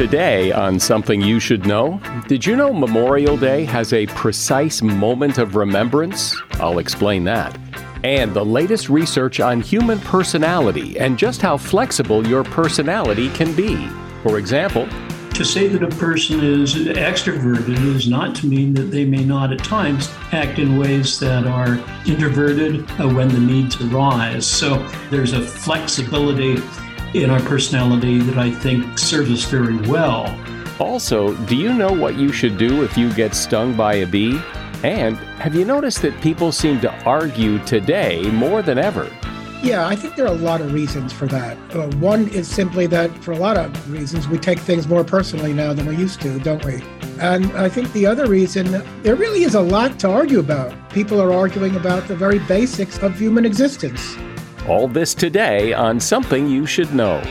Today, on Something You Should Know, did you know Memorial Day has a precise moment of remembrance? I'll explain that. And the latest research on human personality and just how flexible your personality can be. For example, to say that a person is extroverted is not to mean that they may not at times act in ways that are introverted uh, when the needs arise. So there's a flexibility in our personality that I think serves us very well. Also, do you know what you should do if you get stung by a bee? And have you noticed that people seem to argue today more than ever? Yeah, I think there are a lot of reasons for that. Uh, one is simply that for a lot of reasons, we take things more personally now than we used to, don't we? And I think the other reason, there really is a lot to argue about. People are arguing about the very basics of human existence. All this today on Something You Should Know.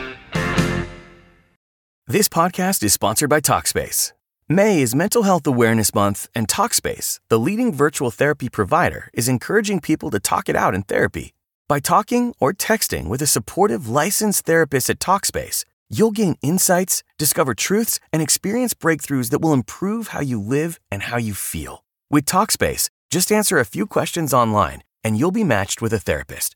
This podcast is sponsored by Talkspace. May is Mental Health Awareness Month, and Talkspace, the leading virtual therapy provider, is encouraging people to talk it out in therapy. By talking or texting with a supportive licensed therapist at Talkspace, you'll gain insights, discover truths, and experience breakthroughs that will improve how you live and how you feel. With Talkspace, just answer a few questions online and you'll be matched with a therapist.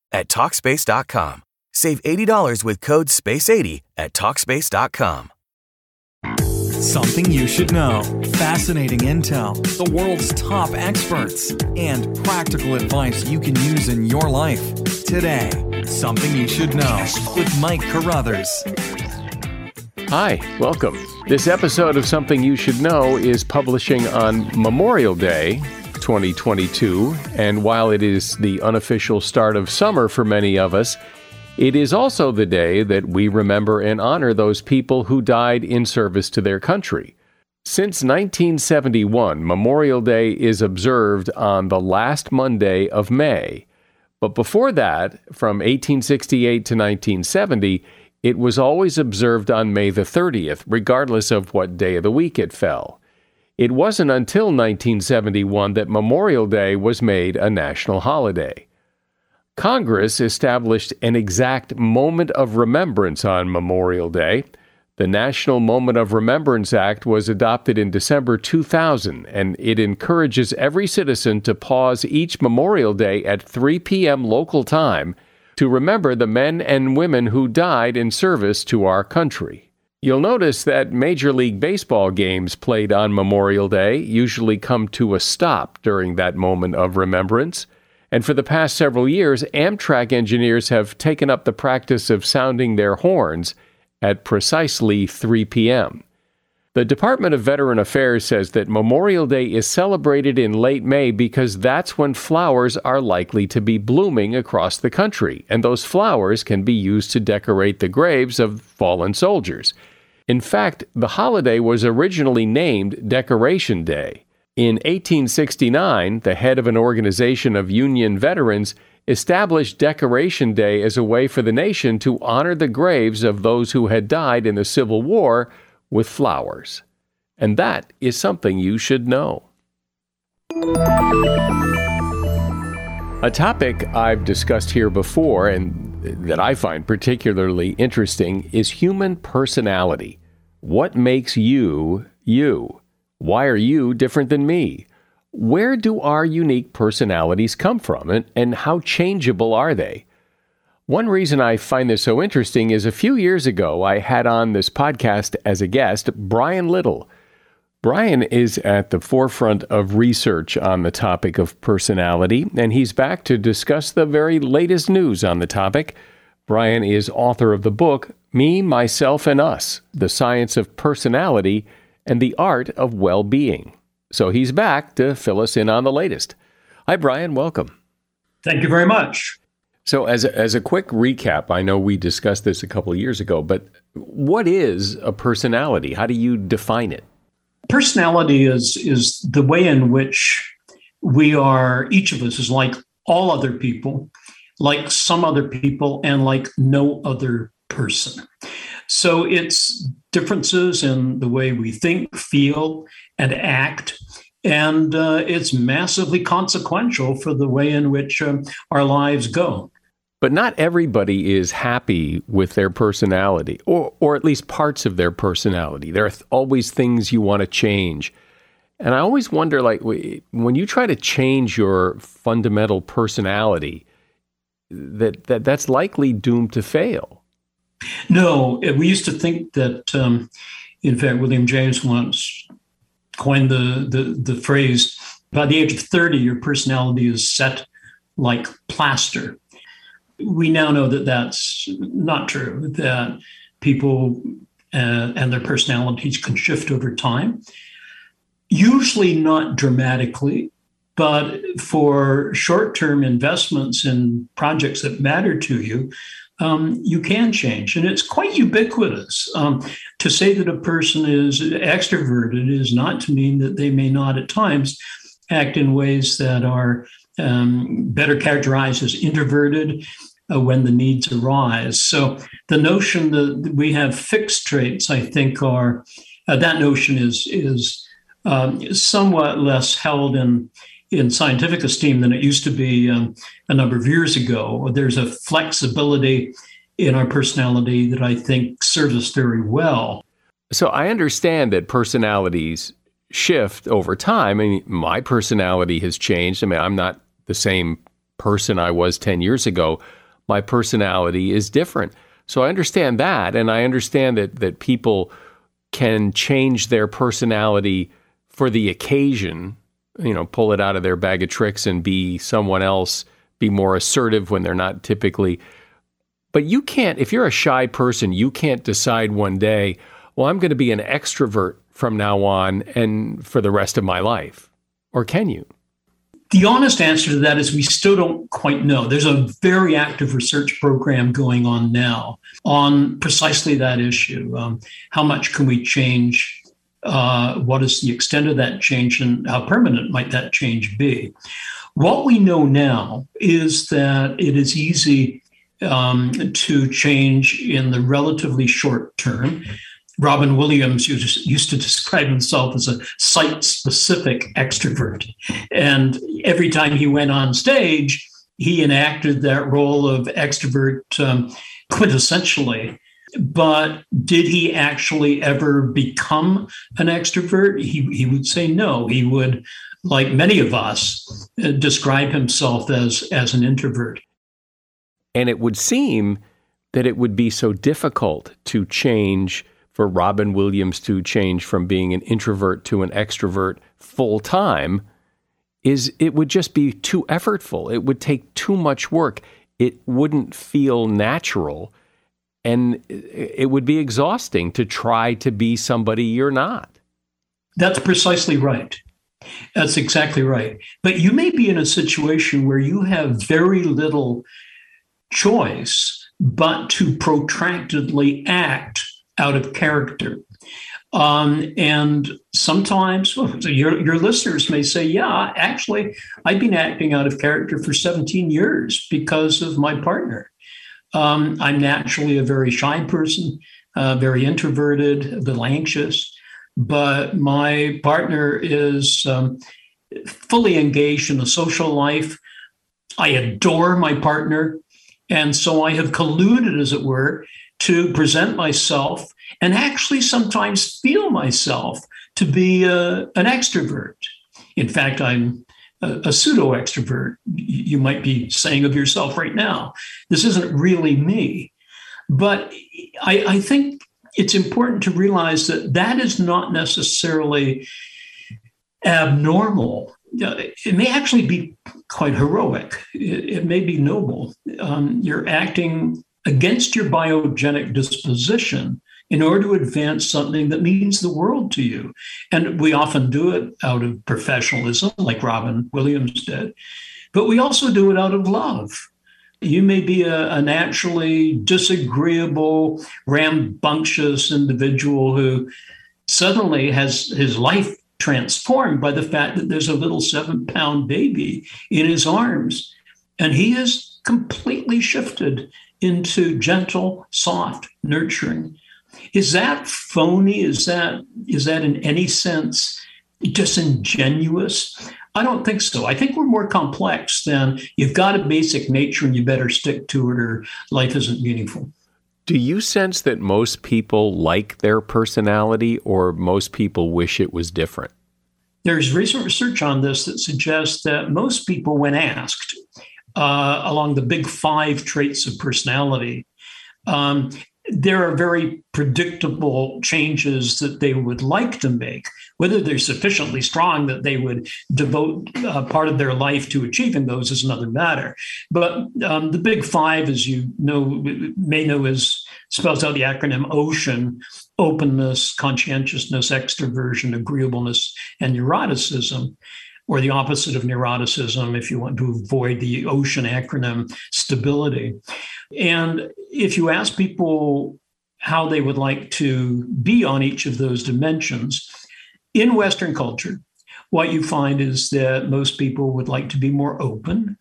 at Talkspace.com. Save $80 with code SPACE80 at Talkspace.com. Something you should know. Fascinating intel, the world's top experts, and practical advice you can use in your life. Today, Something You Should Know with Mike Carruthers. Hi, welcome. This episode of Something You Should Know is publishing on Memorial Day 2022, and while it is the unofficial start of summer for many of us, it is also the day that we remember and honor those people who died in service to their country. Since 1971, Memorial Day is observed on the last Monday of May. But before that, from 1868 to 1970, it was always observed on May the 30th, regardless of what day of the week it fell. It wasn't until 1971 that Memorial Day was made a national holiday. Congress established an exact moment of remembrance on Memorial Day. The National Moment of Remembrance Act was adopted in December 2000, and it encourages every citizen to pause each Memorial Day at 3 p.m. local time to remember the men and women who died in service to our country. You'll notice that Major League Baseball games played on Memorial Day usually come to a stop during that moment of remembrance. And for the past several years, Amtrak engineers have taken up the practice of sounding their horns at precisely 3 p.m. The Department of Veteran Affairs says that Memorial Day is celebrated in late May because that's when flowers are likely to be blooming across the country, and those flowers can be used to decorate the graves of fallen soldiers. In fact, the holiday was originally named Decoration Day. In 1869, the head of an organization of Union veterans established Decoration Day as a way for the nation to honor the graves of those who had died in the Civil War with flowers. And that is something you should know. A topic I've discussed here before and that I find particularly interesting is human personality. What makes you you? Why are you different than me? Where do our unique personalities come from, and, and how changeable are they? One reason I find this so interesting is a few years ago I had on this podcast as a guest Brian Little, Brian is at the forefront of research on the topic of personality, and he's back to discuss the very latest news on the topic. Brian is author of the book, Me, Myself, and Us The Science of Personality and the Art of Well Being. So he's back to fill us in on the latest. Hi, Brian. Welcome. Thank you very much. So, as a, as a quick recap, I know we discussed this a couple of years ago, but what is a personality? How do you define it? Personality is is the way in which we are. Each of us is like all other people, like some other people, and like no other person. So it's differences in the way we think, feel, and act. And uh, it's massively consequential for the way in which um, our lives go. But not everybody is happy with their personality, or, or at least parts of their personality. There are th- always things you want to change. And I always wonder like, when you try to change your fundamental personality, that, that that's likely doomed to fail. No, we used to think that, um, in fact, William James once coined the, the, the phrase by the age of 30, your personality is set like plaster we now know that that's not true, that people uh, and their personalities can shift over time. Usually not dramatically, but for short term investments in projects that matter to you, um, you can change. And it's quite ubiquitous. Um, to say that a person is extroverted is not to mean that they may not at times act in ways that are um, better characterized as introverted uh, when the needs arise. So the notion that we have fixed traits, I think, are uh, that notion is is um, somewhat less held in in scientific esteem than it used to be um, a number of years ago. There's a flexibility in our personality that I think serves us very well. So I understand that personalities shift over time. I mean, my personality has changed. I mean, I'm not the same person I was 10 years ago, my personality is different. So I understand that. And I understand that, that people can change their personality for the occasion, you know, pull it out of their bag of tricks and be someone else, be more assertive when they're not typically. But you can't, if you're a shy person, you can't decide one day, well, I'm going to be an extrovert from now on and for the rest of my life. Or can you? The honest answer to that is we still don't quite know. There's a very active research program going on now on precisely that issue. Um, how much can we change? Uh, what is the extent of that change and how permanent might that change be? What we know now is that it is easy um, to change in the relatively short term. Robin Williams used to describe himself as a site specific extrovert. And every time he went on stage, he enacted that role of extrovert um, quintessentially. But did he actually ever become an extrovert? He, he would say no. He would, like many of us, uh, describe himself as, as an introvert. And it would seem that it would be so difficult to change for Robin Williams to change from being an introvert to an extrovert full time is it would just be too effortful. It would take too much work. It wouldn't feel natural. And it would be exhausting to try to be somebody you're not. That's precisely right. That's exactly right. But you may be in a situation where you have very little choice but to protractedly act out of character. Um, and sometimes your, your listeners may say, Yeah, actually, I've been acting out of character for 17 years because of my partner. Um, I'm naturally a very shy person, uh, very introverted, a little anxious, but my partner is um, fully engaged in the social life. I adore my partner. And so I have colluded, as it were, to present myself and actually sometimes feel myself to be a, an extrovert. In fact, I'm a, a pseudo extrovert, you might be saying of yourself right now. This isn't really me. But I, I think it's important to realize that that is not necessarily abnormal. It may actually be quite heroic. It, it may be noble. Um, you're acting against your biogenic disposition in order to advance something that means the world to you. And we often do it out of professionalism, like Robin Williams did, but we also do it out of love. You may be a, a naturally disagreeable, rambunctious individual who suddenly has his life transformed by the fact that there's a little seven pound baby in his arms. And he is completely shifted into gentle, soft, nurturing. Is that phony? Is that is that in any sense disingenuous? I don't think so. I think we're more complex than you've got a basic nature and you better stick to it or life isn't meaningful. Do you sense that most people like their personality or most people wish it was different? There's recent research on this that suggests that most people, when asked uh, along the big five traits of personality, um, there are very predictable changes that they would like to make. Whether they're sufficiently strong that they would devote uh, part of their life to achieving those is another matter. But um, the big five, as you know, may know, is spells out the acronym OCEAN openness, conscientiousness, extroversion, agreeableness, and neuroticism or the opposite of neuroticism if you want to avoid the ocean acronym stability. And if you ask people how they would like to be on each of those dimensions, in Western culture, what you find is that most people would like to be more open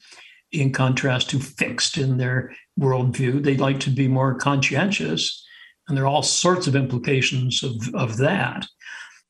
in contrast to fixed in their worldview. They'd like to be more conscientious. And there are all sorts of implications of, of that.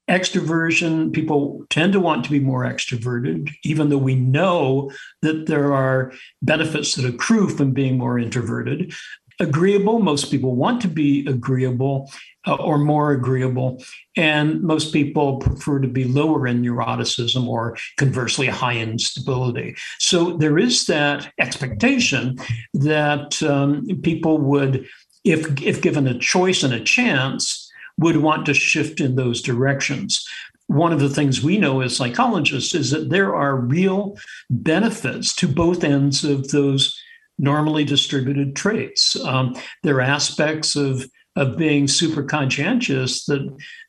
Extroversion, people tend to want to be more extroverted, even though we know that there are benefits that accrue from being more introverted. Agreeable, most people want to be agreeable uh, or more agreeable. And most people prefer to be lower in neuroticism or conversely high in stability. So there is that expectation that um, people would, if, if given a choice and a chance, would want to shift in those directions. One of the things we know as psychologists is that there are real benefits to both ends of those normally distributed traits. Um, there are aspects of of being super conscientious that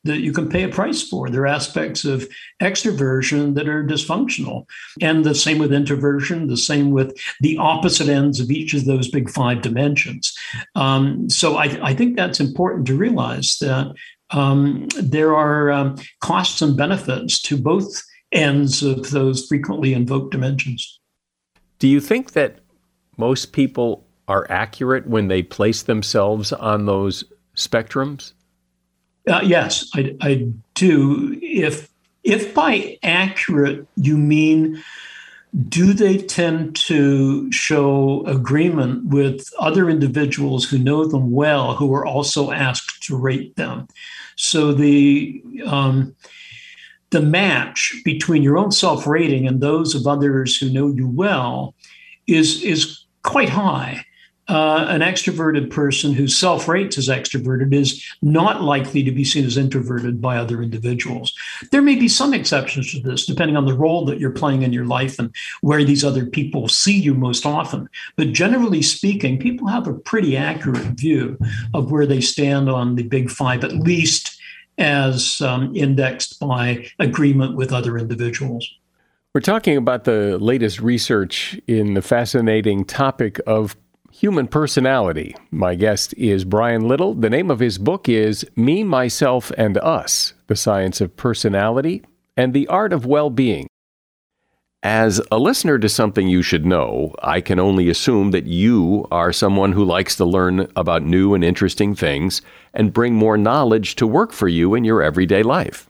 that you can pay a price for. There are aspects of extroversion that are dysfunctional, and the same with introversion. The same with the opposite ends of each of those big five dimensions. Um, so I, I, think that's important to realize that um, there are um, costs and benefits to both ends of those frequently invoked dimensions. Do you think that most people are accurate when they place themselves on those spectrums? Uh, yes, I, I do. If if by accurate you mean do they tend to show agreement with other individuals who know them well who are also asked to rate them so the um, the match between your own self-rating and those of others who know you well is is quite high uh, an extroverted person who self rates as extroverted is not likely to be seen as introverted by other individuals. There may be some exceptions to this, depending on the role that you're playing in your life and where these other people see you most often. But generally speaking, people have a pretty accurate view of where they stand on the big five, at least as um, indexed by agreement with other individuals. We're talking about the latest research in the fascinating topic of Human Personality. My guest is Brian Little. The name of his book is Me, Myself, and Us The Science of Personality and the Art of Well Being. As a listener to something you should know, I can only assume that you are someone who likes to learn about new and interesting things and bring more knowledge to work for you in your everyday life.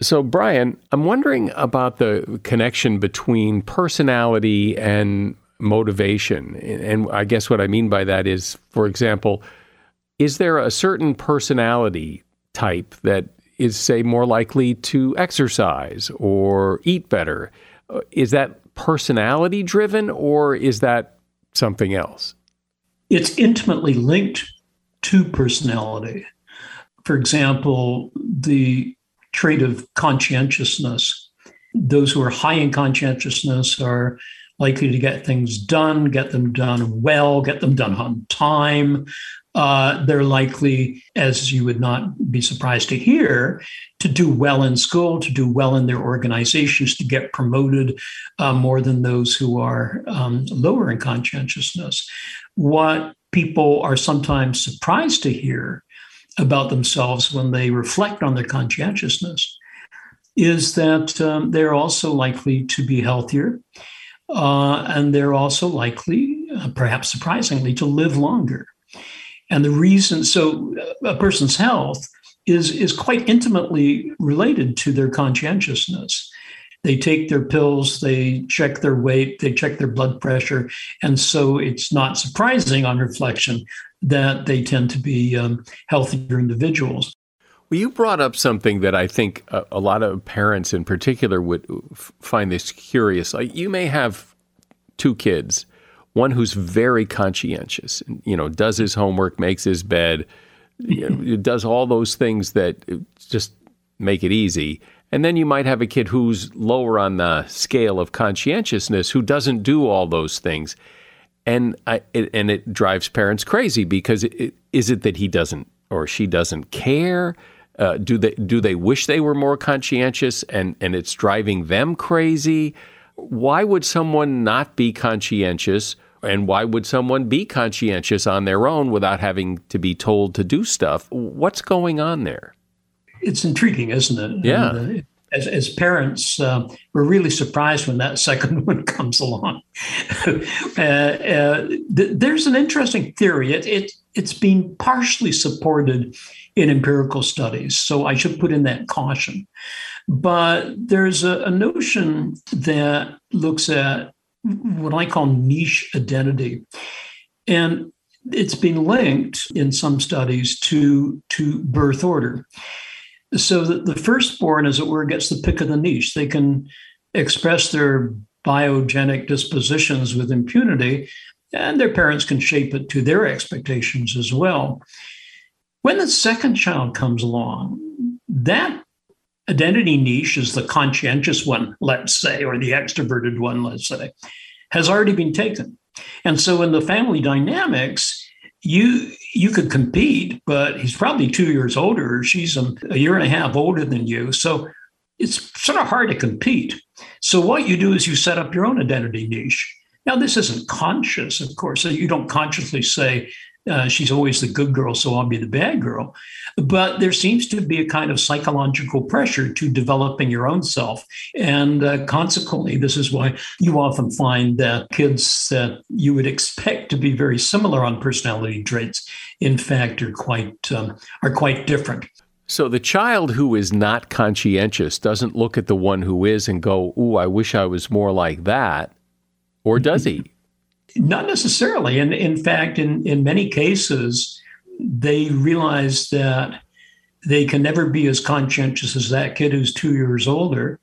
So, Brian, I'm wondering about the connection between personality and motivation. And I guess what I mean by that is, for example, is there a certain personality type that is, say, more likely to exercise or eat better? Uh, is that personality driven or is that something else? It's intimately linked to personality. For example, the trait of conscientiousness. Those who are high in conscientiousness are likely to get things done, get them done well, get them done on time. Uh, they're likely, as you would not be surprised to hear, to do well in school, to do well in their organizations, to get promoted uh, more than those who are um, lower in conscientiousness. What people are sometimes surprised to hear about themselves when they reflect on their conscientiousness is that um, they're also likely to be healthier. Uh, and they're also likely, uh, perhaps surprisingly, to live longer. And the reason, so uh, a person's health is, is quite intimately related to their conscientiousness. They take their pills, they check their weight, they check their blood pressure. And so it's not surprising on reflection that they tend to be um, healthier individuals. Well, you brought up something that I think a, a lot of parents in particular would f- find this curious. Like you may have two kids, one who's very conscientious, you know, does his homework, makes his bed, you know, does all those things that just make it easy. And then you might have a kid who's lower on the scale of conscientiousness who doesn't do all those things and I, it, and it drives parents crazy because it, it, is it that he doesn't or she doesn't care? Uh, do they do they wish they were more conscientious and and it's driving them crazy? Why would someone not be conscientious? And why would someone be conscientious on their own without having to be told to do stuff? What's going on there? It's intriguing, isn't it? Yeah. And, uh, as, as parents, uh, we're really surprised when that second one comes along. uh, uh, th- there's an interesting theory. It, it, it's been partially supported in empirical studies, so I should put in that caution. But there's a, a notion that looks at what I call niche identity. And it's been linked in some studies to, to birth order. So the, the firstborn, as it were, gets the pick of the niche. They can express their biogenic dispositions with impunity, and their parents can shape it to their expectations as well. When the second child comes along, that identity niche is the conscientious one, let's say, or the extroverted one, let's say, has already been taken. And so in the family dynamics, you you could compete, but he's probably two years older. She's a, year and a half older than you. So it's sort of hard to compete. So what you do is you set up your own identity niche. Now, this isn't conscious, of course. You don't consciously say, uh, she's always the good girl, so I'll be the bad girl. But there seems to be a kind of psychological pressure to developing your own self. And uh, consequently, this is why you often find that kids that you would expect to be very similar on personality traits, in fact, are quite, um, are quite different. So the child who is not conscientious doesn't look at the one who is and go, Ooh, I wish I was more like that. Or does he? Not necessarily. And in fact, in, in many cases, they realize that they can never be as conscientious as that kid who's two years older.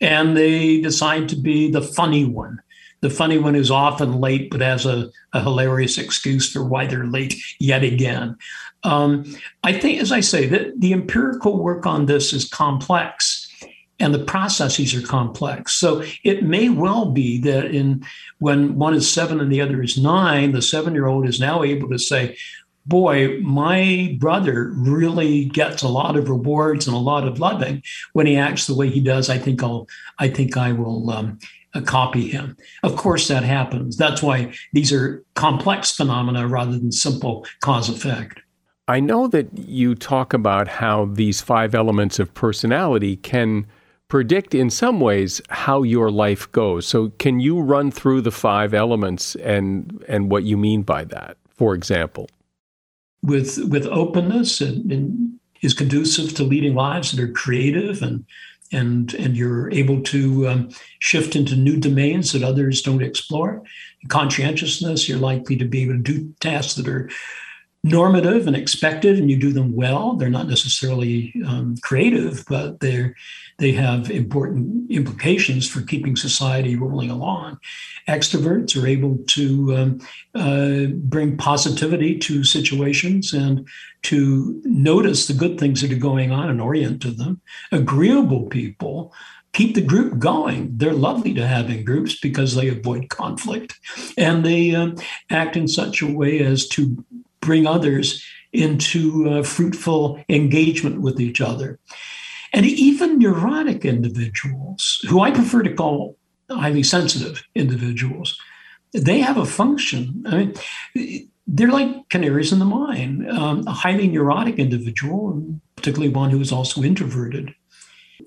And they decide to be the funny one. The funny one who's often late, but has a, a hilarious excuse for why they're late yet again. Um, I think, as I say, that the empirical work on this is complex and the processes are complex. So it may well be that in when one is seven and the other is nine, the seven-year-old is now able to say, boy, my brother really gets a lot of rewards and a lot of loving when he acts the way he does. I think I'll, I think I will um, uh, copy him. Of course, that happens. That's why these are complex phenomena rather than simple cause effect. I know that you talk about how these five elements of personality can predict in some ways how your life goes. So can you run through the five elements and and what you mean by that? For example, with with openness and, and is conducive to leading lives that are creative and and and you're able to um, shift into new domains that others don't explore. Conscientiousness, you're likely to be able to do tasks that are normative and expected and you do them well. They're not necessarily um, creative but they're they have important implications for keeping society rolling along. Extroverts are able to um, uh, bring positivity to situations and to notice the good things that are going on and orient to them. Agreeable people keep the group going. They're lovely to have in groups because they avoid conflict. And they um, act in such a way as to bring others into fruitful engagement with each other. And even neurotic individuals, who I prefer to call highly sensitive individuals, they have a function. I mean, they're like canaries in the mine. Um, a highly neurotic individual, particularly one who is also introverted,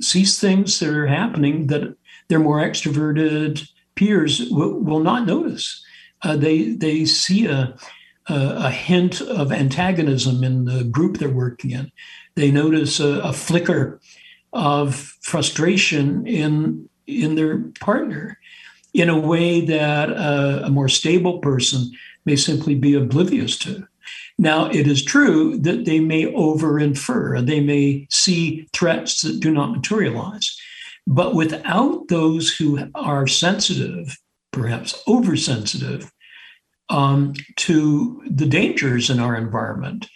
sees things that are happening that their more extroverted peers will, will not notice. Uh, they they see a a, a hint of antagonism in the group they're working in. They notice a, a flicker of frustration in in their partner in a way that a, a more stable person may simply be oblivious to. Now, it is true that they may over infer, they may see threats that do not materialize. But without those who are sensitive, perhaps oversensitive, um, to the dangers in our environment,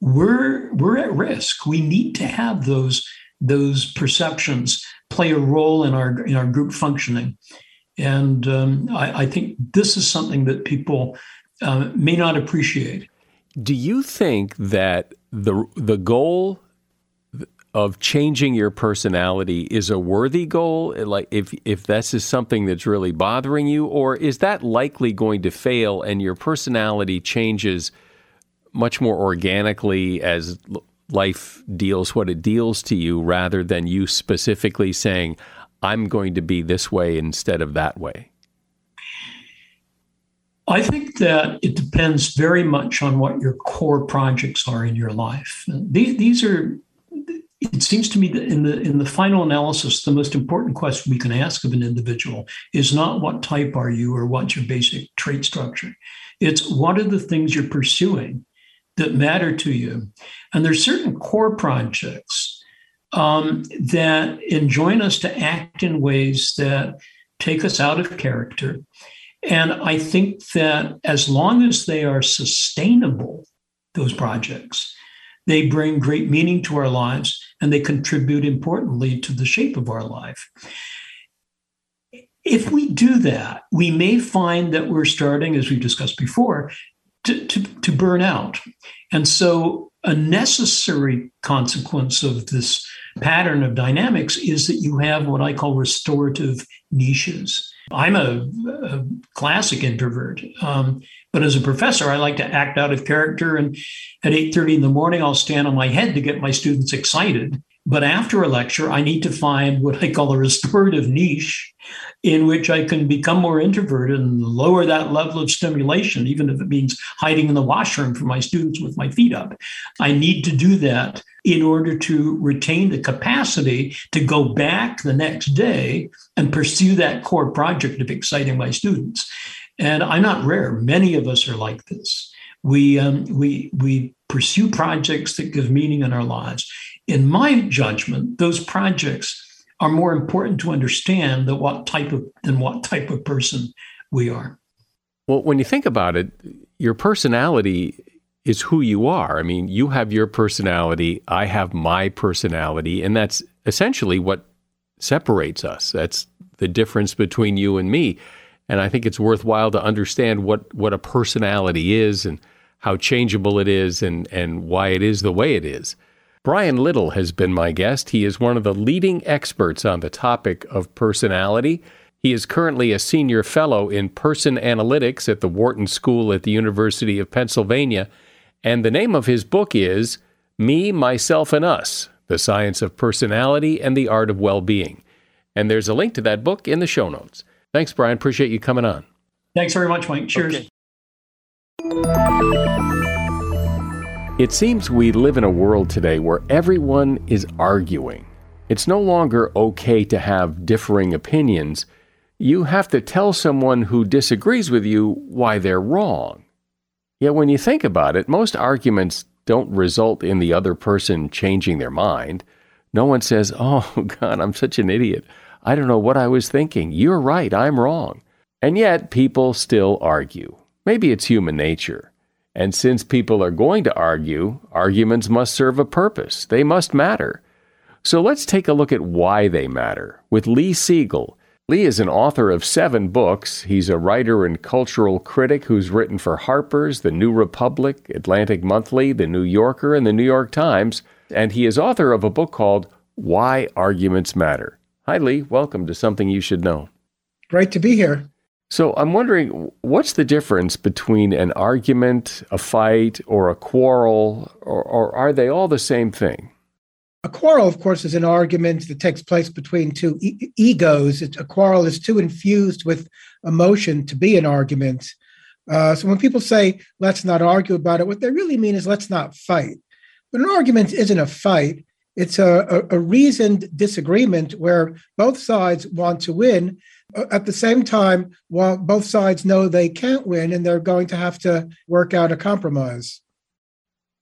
we're we're at risk. We need to have those those perceptions play a role in our in our group functioning, and um, I, I, think this is something that people uh, may not appreciate. Do you think that the the goal of changing your personality is a worthy goal like if if this is something that's really bothering you or is that likely going to fail and your personality changes much more organically as life deals what it deals to you rather than you specifically saying I'm going to be this way instead of that way I think that it depends very much on what your core projects are in your life. These, these are it seems to me that in the in the final analysis, the most important question we can ask of an individual is not what type are you or what's your basic trait structure. It's what are the things you're pursuing that matter to you, and there's certain core projects um, that enjoin us to act in ways that take us out of character. And I think that as long as they are sustainable, those projects, they bring great meaning to our lives and they contribute importantly to the shape of our life. If we do that, we may find that we're starting, as we've discussed before, to, to, to burn out. And so, a necessary consequence of this pattern of dynamics is that you have what I call restorative niches. I'm a, a classic introvert. Um, but as a professor, I like to act out of character. And at 8:30 in the morning, I'll stand on my head to get my students excited. But after a lecture, I need to find what I call a restorative niche in which I can become more introverted and lower that level of stimulation, even if it means hiding in the washroom for my students with my feet up. I need to do that in order to retain the capacity to go back the next day and pursue that core project of exciting my students. And I'm not rare. Many of us are like this. We um, we we pursue projects that give meaning in our lives. In my judgment, those projects are more important to understand than what type of than what type of person we are. Well, when you think about it, your personality is who you are. I mean, you have your personality, I have my personality, and that's essentially what separates us. That's the difference between you and me. And I think it's worthwhile to understand what, what a personality is and how changeable it is and, and why it is the way it is. Brian Little has been my guest. He is one of the leading experts on the topic of personality. He is currently a senior fellow in person analytics at the Wharton School at the University of Pennsylvania. And the name of his book is Me, Myself, and Us The Science of Personality and the Art of Well Being. And there's a link to that book in the show notes. Thanks, Brian. Appreciate you coming on. Thanks very much, Mike. Cheers. Okay. It seems we live in a world today where everyone is arguing. It's no longer okay to have differing opinions you have to tell someone who disagrees with you why they're wrong. Yet when you think about it, most arguments don't result in the other person changing their mind. No one says, Oh, God, I'm such an idiot. I don't know what I was thinking. You're right, I'm wrong. And yet people still argue. Maybe it's human nature. And since people are going to argue, arguments must serve a purpose. They must matter. So let's take a look at why they matter with Lee Siegel Lee is an author of seven books. He's a writer and cultural critic who's written for Harper's, The New Republic, Atlantic Monthly, The New Yorker, and The New York Times. And he is author of a book called Why Arguments Matter. Hi, Lee. Welcome to Something You Should Know. Great to be here. So, I'm wondering what's the difference between an argument, a fight, or a quarrel, or, or are they all the same thing? A quarrel, of course, is an argument that takes place between two e- egos. a quarrel is too infused with emotion to be an argument. Uh, so when people say, let's not argue about it, what they really mean is let's not fight. But an argument isn't a fight, it's a, a, a reasoned disagreement where both sides want to win. Uh, at the same time, while both sides know they can't win and they're going to have to work out a compromise.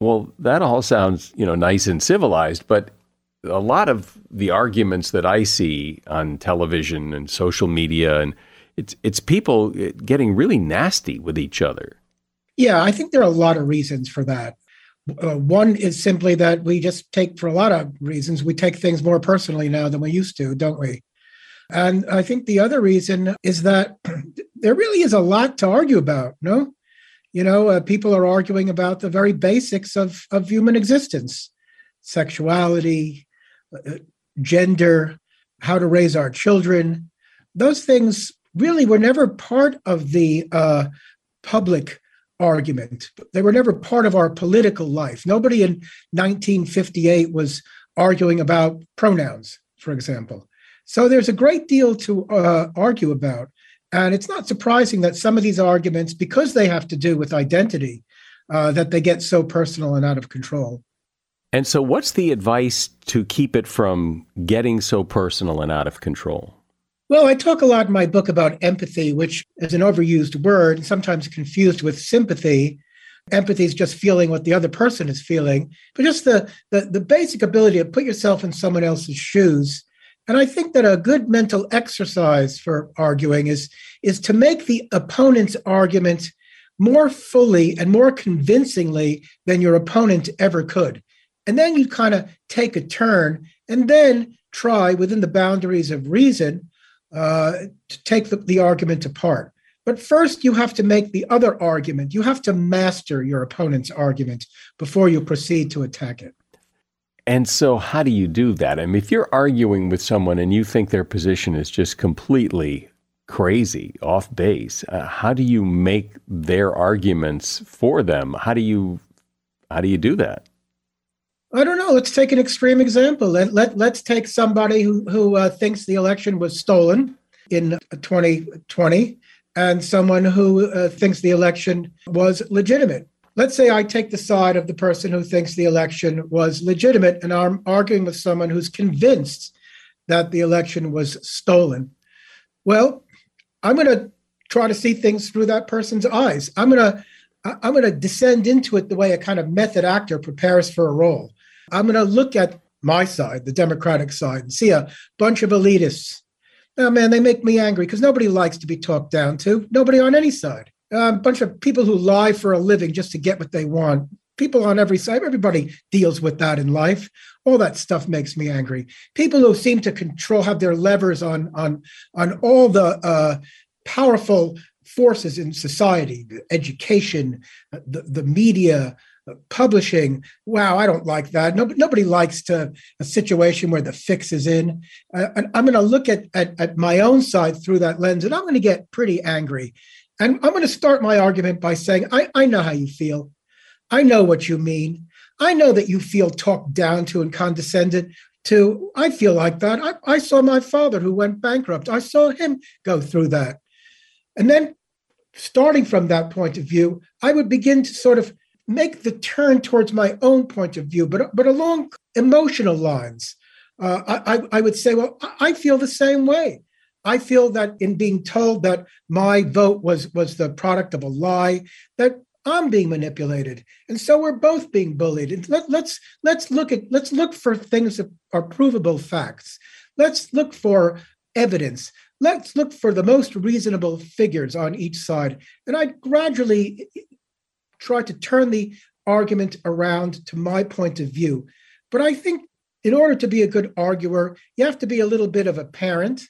Well, that all sounds, you know, nice and civilized, but a lot of the arguments that I see on television and social media and it's it's people getting really nasty with each other. Yeah, I think there are a lot of reasons for that. Uh, one is simply that we just take, for a lot of reasons, we take things more personally now than we used to, don't we? And I think the other reason is that there really is a lot to argue about, no? you know, uh, people are arguing about the very basics of, of human existence sexuality, uh, gender, how to raise our children. Those things really were never part of the uh, public argument. They were never part of our political life. Nobody in 1958 was arguing about pronouns, for example. So there's a great deal to uh, argue about. And it's not surprising that some of these arguments, because they have to do with identity, uh, that they get so personal and out of control. And so, what's the advice to keep it from getting so personal and out of control? Well, I talk a lot in my book about empathy, which is an overused word and sometimes confused with sympathy. Empathy is just feeling what the other person is feeling, but just the, the, the basic ability to put yourself in someone else's shoes and I think that a good mental exercise for arguing is, is to make the opponent's argument more fully and more convincingly than your opponent ever could. And then you kind of take a turn and then try within the boundaries of reason uh, to take the, the argument apart. But first, you have to make the other argument. You have to master your opponent's argument before you proceed to attack it. And so, how do you do that? I mean, if you're arguing with someone and you think their position is just completely crazy, off base, uh, how do you make their arguments for them? How do you how do you do that? I don't know. Let's take an extreme example. Let, let, let's take somebody who, who uh, thinks the election was stolen in 2020 and someone who uh, thinks the election was legitimate let's say I take the side of the person who thinks the election was legitimate and I'm arguing with someone who's convinced that the election was stolen. Well, I'm going to try to see things through that person's eyes. I'm going to I'm going to descend into it the way a kind of method actor prepares for a role. I'm going to look at my side, the Democratic side, and see a bunch of elitists. Oh man, they make me angry because nobody likes to be talked down to. Nobody on any side a bunch of people who lie for a living just to get what they want. People on every side, everybody deals with that in life. All that stuff makes me angry. People who seem to control, have their levers on on on all the uh, powerful forces in society, education, the, the media, publishing. Wow, I don't like that. Nobody, nobody likes to a situation where the fix is in. Uh, and I'm going to look at, at, at my own side through that lens, and I'm going to get pretty angry. And I'm going to start my argument by saying, I, I know how you feel. I know what you mean. I know that you feel talked down to and condescended to. I feel like that. I, I saw my father who went bankrupt. I saw him go through that. And then starting from that point of view, I would begin to sort of make the turn towards my own point of view, but but along emotional lines. Uh, I, I would say, well, I feel the same way. I feel that in being told that my vote was was the product of a lie, that I'm being manipulated, and so we're both being bullied. And let, let's let's look at let's look for things that are provable facts. Let's look for evidence. Let's look for the most reasonable figures on each side. And I'd gradually try to turn the argument around to my point of view. But I think in order to be a good arguer, you have to be a little bit of a parent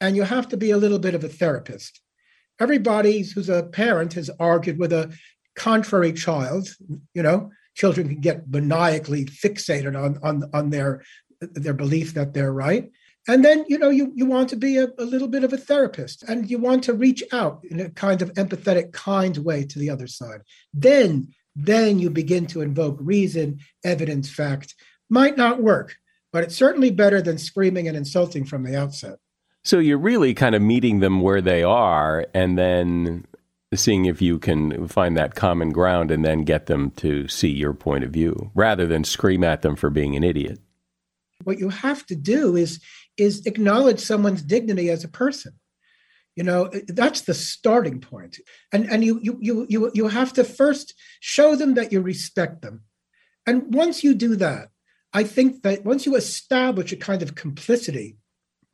and you have to be a little bit of a therapist. Everybody who's a parent has argued with a contrary child. You know, children can get maniacally fixated on, on, on their, their belief that they're right. And then, you know, you, you want to be a, a little bit of a therapist and you want to reach out in a kind of empathetic, kind way to the other side. Then, then you begin to invoke reason, evidence, fact. Might not work, but it's certainly better than screaming and insulting from the outset. So you're really kind of meeting them where they are and then seeing if you can find that common ground and then get them to see your point of view rather than scream at them for being an idiot. What you have to do is is acknowledge someone's dignity as a person. You know that's the starting point. And and you you you you, you have to first show them that you respect them. And once you do that i think that once you establish a kind of complicity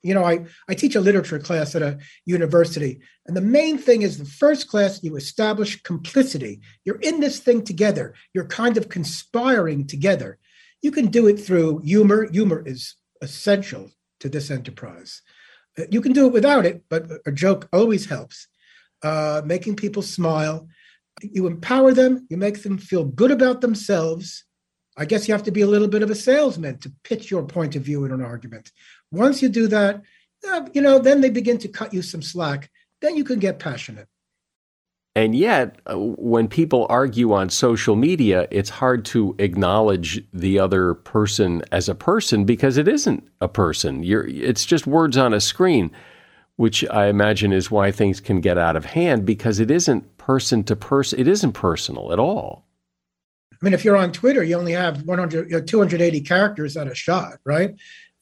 you know i i teach a literature class at a university and the main thing is the first class you establish complicity. You're in this thing together. You're kind of conspiring together. You can do it through humor. Humor is essential to this enterprise. Uh, you can do it without it, but a joke always helps. Uh, making people smile. You empower them, you make them feel good about themselves. I guess you have to be a little bit of a salesman to pitch your point of view in an argument. Once you do that, uh, you know, then they begin to cut you some slack. Then you can get passionate. And yet, uh, when people argue on social media, it's hard to acknowledge the other person as a person because it isn't a person. You're, it's just words on a screen, which I imagine is why things can get out of hand because it isn't person to person. It isn't personal at all. I mean, if you're on Twitter, you only have 100, you know, 280 characters at a shot, right?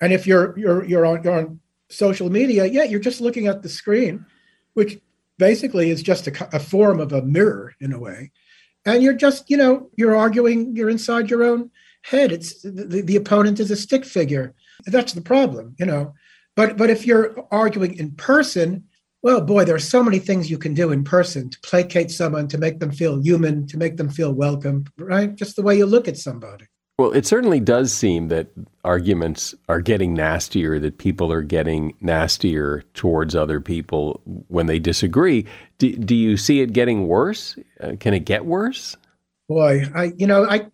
And if you're you're you're on, you're on social media, yeah, you're just looking at the screen, which basically is just a, a form of a mirror in a way. And you're just you know you're arguing you're inside your own head. It's the, the opponent is a stick figure. That's the problem you know. But but if you're arguing in person well boy there are so many things you can do in person to placate someone to make them feel human to make them feel welcome right? Just the way you look at somebody well, it certainly does seem that arguments are getting nastier, that people are getting nastier towards other people when they disagree. Do, do you see it getting worse? Uh, can it get worse? Boy, I you know I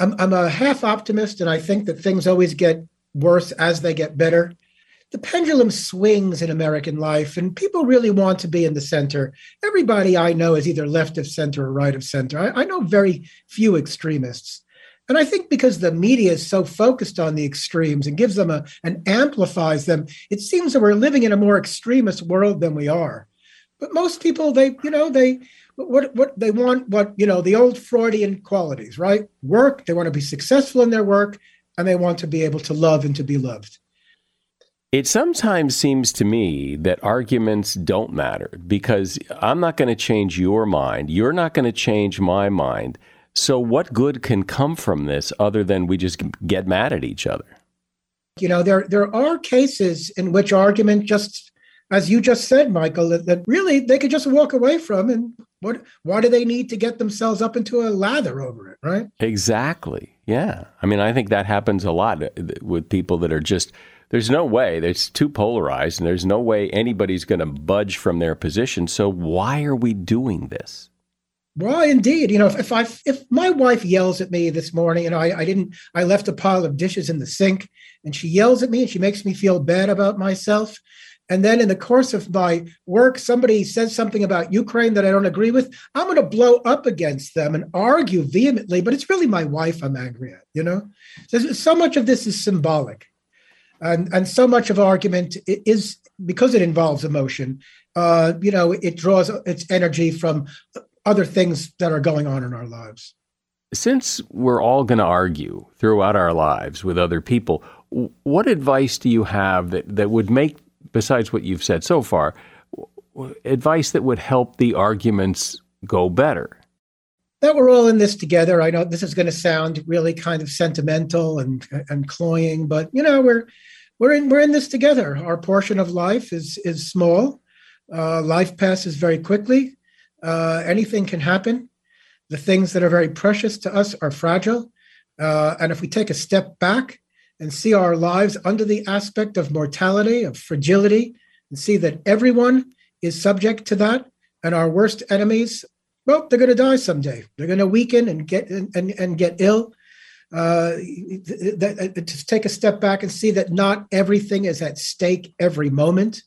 I'm, I'm a half optimist, and I think that things always get worse as they get better. The pendulum swings in American life, and people really want to be in the center. Everybody I know is either left of center or right of center. I, I know very few extremists. And I think because the media is so focused on the extremes and gives them a and amplifies them, it seems that we're living in a more extremist world than we are. But most people, they, you know, they what what they want, what you know, the old Freudian qualities, right? Work. They want to be successful in their work, and they want to be able to love and to be loved. It sometimes seems to me that arguments don't matter because I'm not going to change your mind. You're not going to change my mind. So, what good can come from this other than we just get mad at each other? You know, there there are cases in which argument just, as you just said, Michael, that, that really they could just walk away from, and what? Why do they need to get themselves up into a lather over it, right? Exactly. Yeah. I mean, I think that happens a lot uh, with people that are just. There's no way. It's too polarized, and there's no way anybody's going to budge from their position. So why are we doing this? Well, indeed. You know, if, if I if my wife yells at me this morning, know, I, I didn't I left a pile of dishes in the sink and she yells at me and she makes me feel bad about myself. And then in the course of my work, somebody says something about Ukraine that I don't agree with. I'm going to blow up against them and argue vehemently, but it's really my wife I'm angry at, you know? So, so much of this is symbolic. And, and so much of argument is because it involves emotion, uh, you know, it draws its energy from other things that are going on in our lives. Since we're all going to argue throughout our lives with other people, what advice do you have that, that would make, besides what you've said so far, advice that would help the arguments go better? That we're all in this together. I know this is going to sound really kind of sentimental and and cloying, but you know we're we're in we're in this together. Our portion of life is is small. Uh, life passes very quickly. Uh, anything can happen. The things that are very precious to us are fragile. Uh, and if we take a step back and see our lives under the aspect of mortality, of fragility, and see that everyone is subject to that, and our worst enemies, well, they're going to die someday. They're going to weaken and get and, and, get ill. Uh, to take a step back and see that not everything is at stake every moment.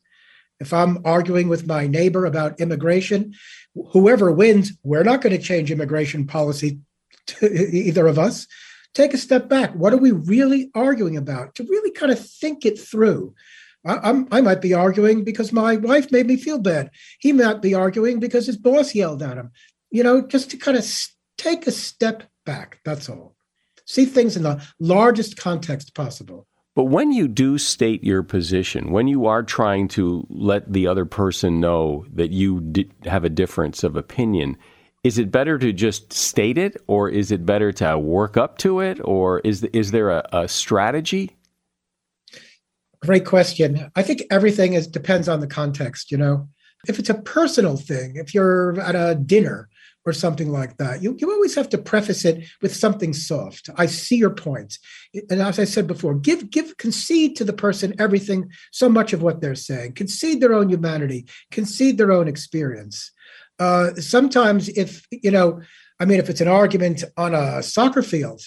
If I'm arguing with my neighbor about immigration, whoever wins, we're not going to change immigration policy either of us. Take a step back. What are we really arguing about? To really kind of think it through. I, I, might be arguing because my wife made me feel bad. He might be arguing because his boss yelled at him. You know, just to kind of take a step back. That's all. See things in the largest context possible. But when you do state your position, when you are trying to let the other person know that you di- have a difference of opinion, is it better to just state it, or is it better to work up to it, or is is there a, a strategy? Great question. I think everything is depends on the context. You know, if it's a personal thing, if you're at a dinner or something like that. You, you always have to preface it with something soft. I see your point. And as I said before, give give concede to the person everything, so much of what they're saying. Concede their own humanity, concede their own experience. Uh, sometimes if, you know, I mean, if it's an argument on a soccer field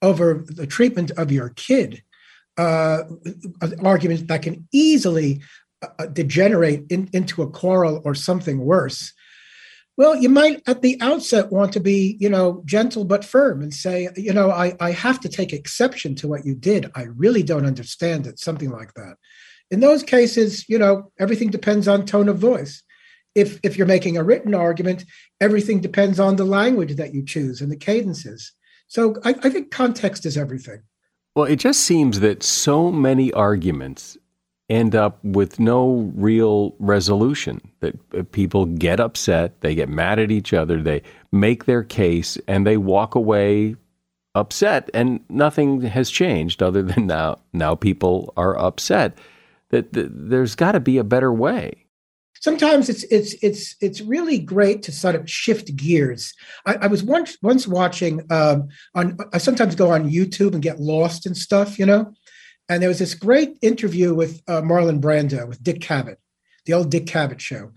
over the treatment of your kid, uh, an argument that can easily uh, degenerate in, into a quarrel or something worse, well, you might at the outset want to be, you know, gentle but firm and say, you know, I, I have to take exception to what you did. I really don't understand it, something like that. In those cases, you know, everything depends on tone of voice. If if you're making a written argument, everything depends on the language that you choose and the cadences. So I, I think context is everything. Well, it just seems that so many arguments end up with no real resolution. That uh, people get upset, they get mad at each other, they make their case, and they walk away upset, and nothing has changed other than now now people are upset. That, there's got to be a better way sometimes it's it's it's it's really great to sort of shift gears. I, I was once once watching um, on. I sometimes go on YouTube and get lost in stuff, you know. And there was this great interview with uh, Marlon Brando with Dick Cavett, the old Dick Cavett show.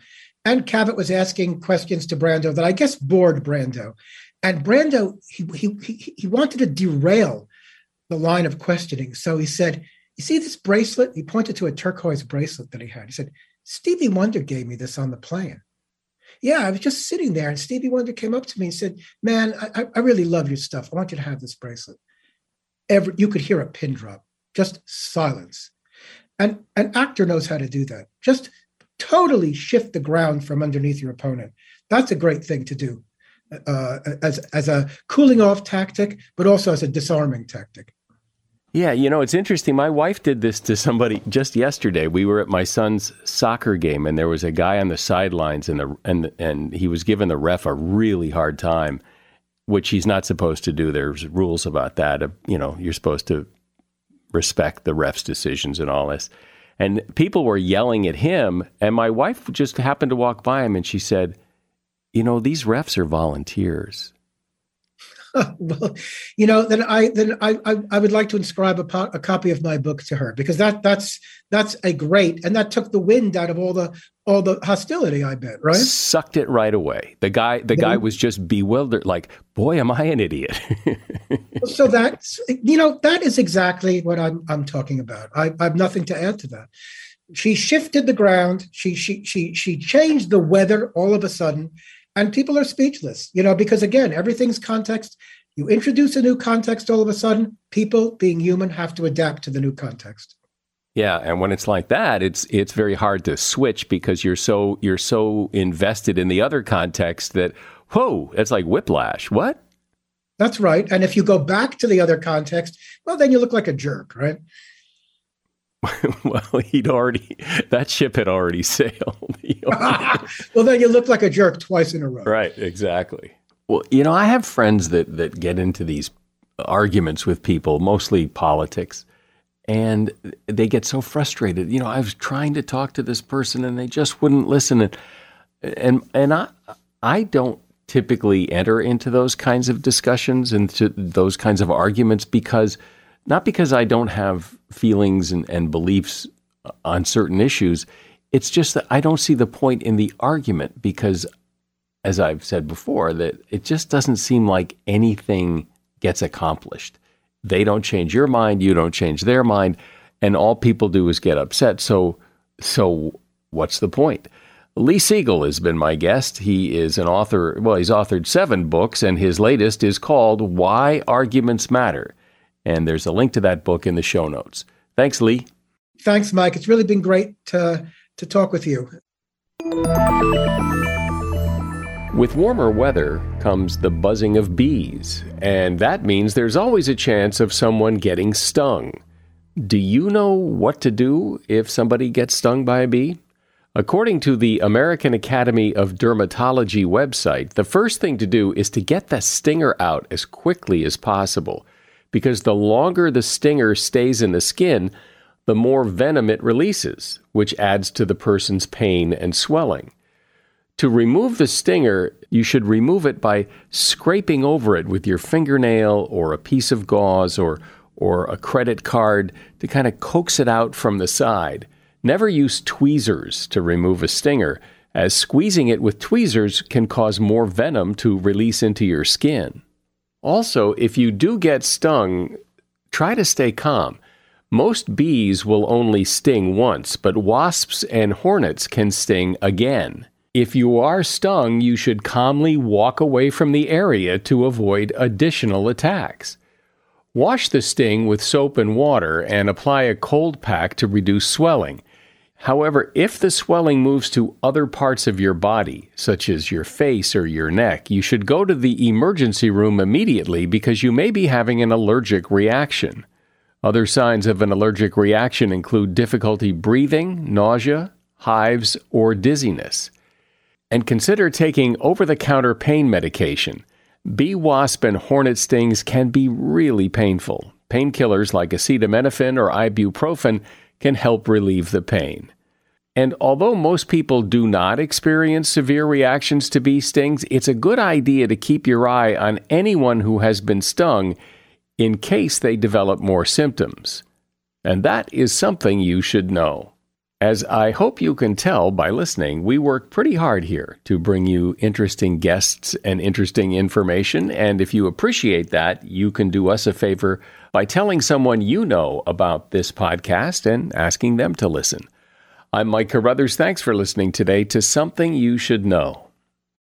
And Cavett was asking questions to Brando that I guess bored Brando. And Brando, he, he, he wanted to derail the line of questioning. So he said, You see this bracelet? He pointed to a turquoise bracelet that he had. He said, Stevie Wonder gave me this on the plane. Yeah, I was just sitting there, and Stevie Wonder came up to me and said, Man, I, I really love your stuff. I want you to have this bracelet. Every, you could hear a pin drop just silence. And an actor knows how to do that. Just totally shift the ground from underneath your opponent. That's a great thing to do uh, as, as a cooling off tactic, but also as a disarming tactic. Yeah, you know, it's interesting. My wife did this to somebody just yesterday. We were at my son's soccer game and there was a guy on the sidelines and the and and he was giving the ref a really hard time, which he's not supposed to do. There's rules about that. You know, you're supposed to respect the ref's decisions and all this. And people were yelling at him. And my wife just happened to walk by him and she said, You know, these refs are volunteers. Well, you know, then I then I, I, I would like to inscribe a, po- a copy of my book to her because that that's that's a great and that took the wind out of all the all the hostility. I bet, right? Sucked it right away. The guy the guy was just bewildered, like, boy, am I an idiot. so that's you know that is exactly what I'm I'm talking about. I, I have nothing to add to that. She shifted the ground. She she she she changed the weather all of a sudden and people are speechless you know because again everything's context. You introduce a new context all of a sudden people being human have to adapt to the new context. Yeah and when it's like that it's it's very hard to switch because you're so you're so invested in the other context that whoa it's like whiplash. What? That's right. And if you go back to the other context well then you look like a jerk right well, he'd already that ship had already sailed. well, then you look like a jerk twice in a row. Right, exactly. Well, you know, I have friends that that get into these arguments with people, mostly politics, and they get so frustrated. You know, I was trying to talk to this person and they just wouldn't listen and and and I I don't typically enter into those kinds of discussions and to those kinds of arguments because not because I don't have feelings and, and beliefs uh, on certain issues. It's just that I don't see the point in the argument because, as I've said before, that it just doesn't seem like anything gets accomplished. They don't change your mind, you don't change their mind, and all people do is get upset. So, so what's the point? Lee Siegel has been my guest. He is an author. Well, he's authored seven books, and his latest is called Why Arguments Matter. And there's a link to that book in the show notes. Thanks, Lee. Thanks, Mike. It's really been great to, to talk with you. With warmer weather comes the buzzing of bees, and that means there's always a chance of someone getting stung. Do you know what to do if somebody gets stung by a bee? According to the American Academy of Dermatology website, the first thing to do is to get the stinger out as quickly as possible because the longer the stinger stays in the skin, the more venom it releases, which adds to the person's pain and swelling. To remove the stinger, you should remove it by scraping over it with your fingernail or a piece of gauze or, or a credit card to kind of coax it out from the side. Never use tweezers to remove a stinger, as squeezing it with tweezers can cause more venom to release into your skin. Also, if you do get stung, try to stay calm. Most bees will only sting once, but wasps and hornets can sting again. If you are stung, you should calmly walk away from the area to avoid additional attacks. Wash the sting with soap and water and apply a cold pack to reduce swelling. However, if the swelling moves to other parts of your body, such as your face or your neck, you should go to the emergency room immediately because you may be having an allergic reaction. Other signs of an allergic reaction include difficulty breathing, nausea, hives, or dizziness. And consider taking over the counter pain medication. Bee wasp and hornet stings can be really painful. Painkillers like acetaminophen or ibuprofen can help relieve the pain. And although most people do not experience severe reactions to bee stings, it's a good idea to keep your eye on anyone who has been stung in case they develop more symptoms. And that is something you should know. As I hope you can tell by listening, we work pretty hard here to bring you interesting guests and interesting information. And if you appreciate that, you can do us a favor by telling someone you know about this podcast and asking them to listen. I'm Mike Carruthers. Thanks for listening today to Something You Should Know.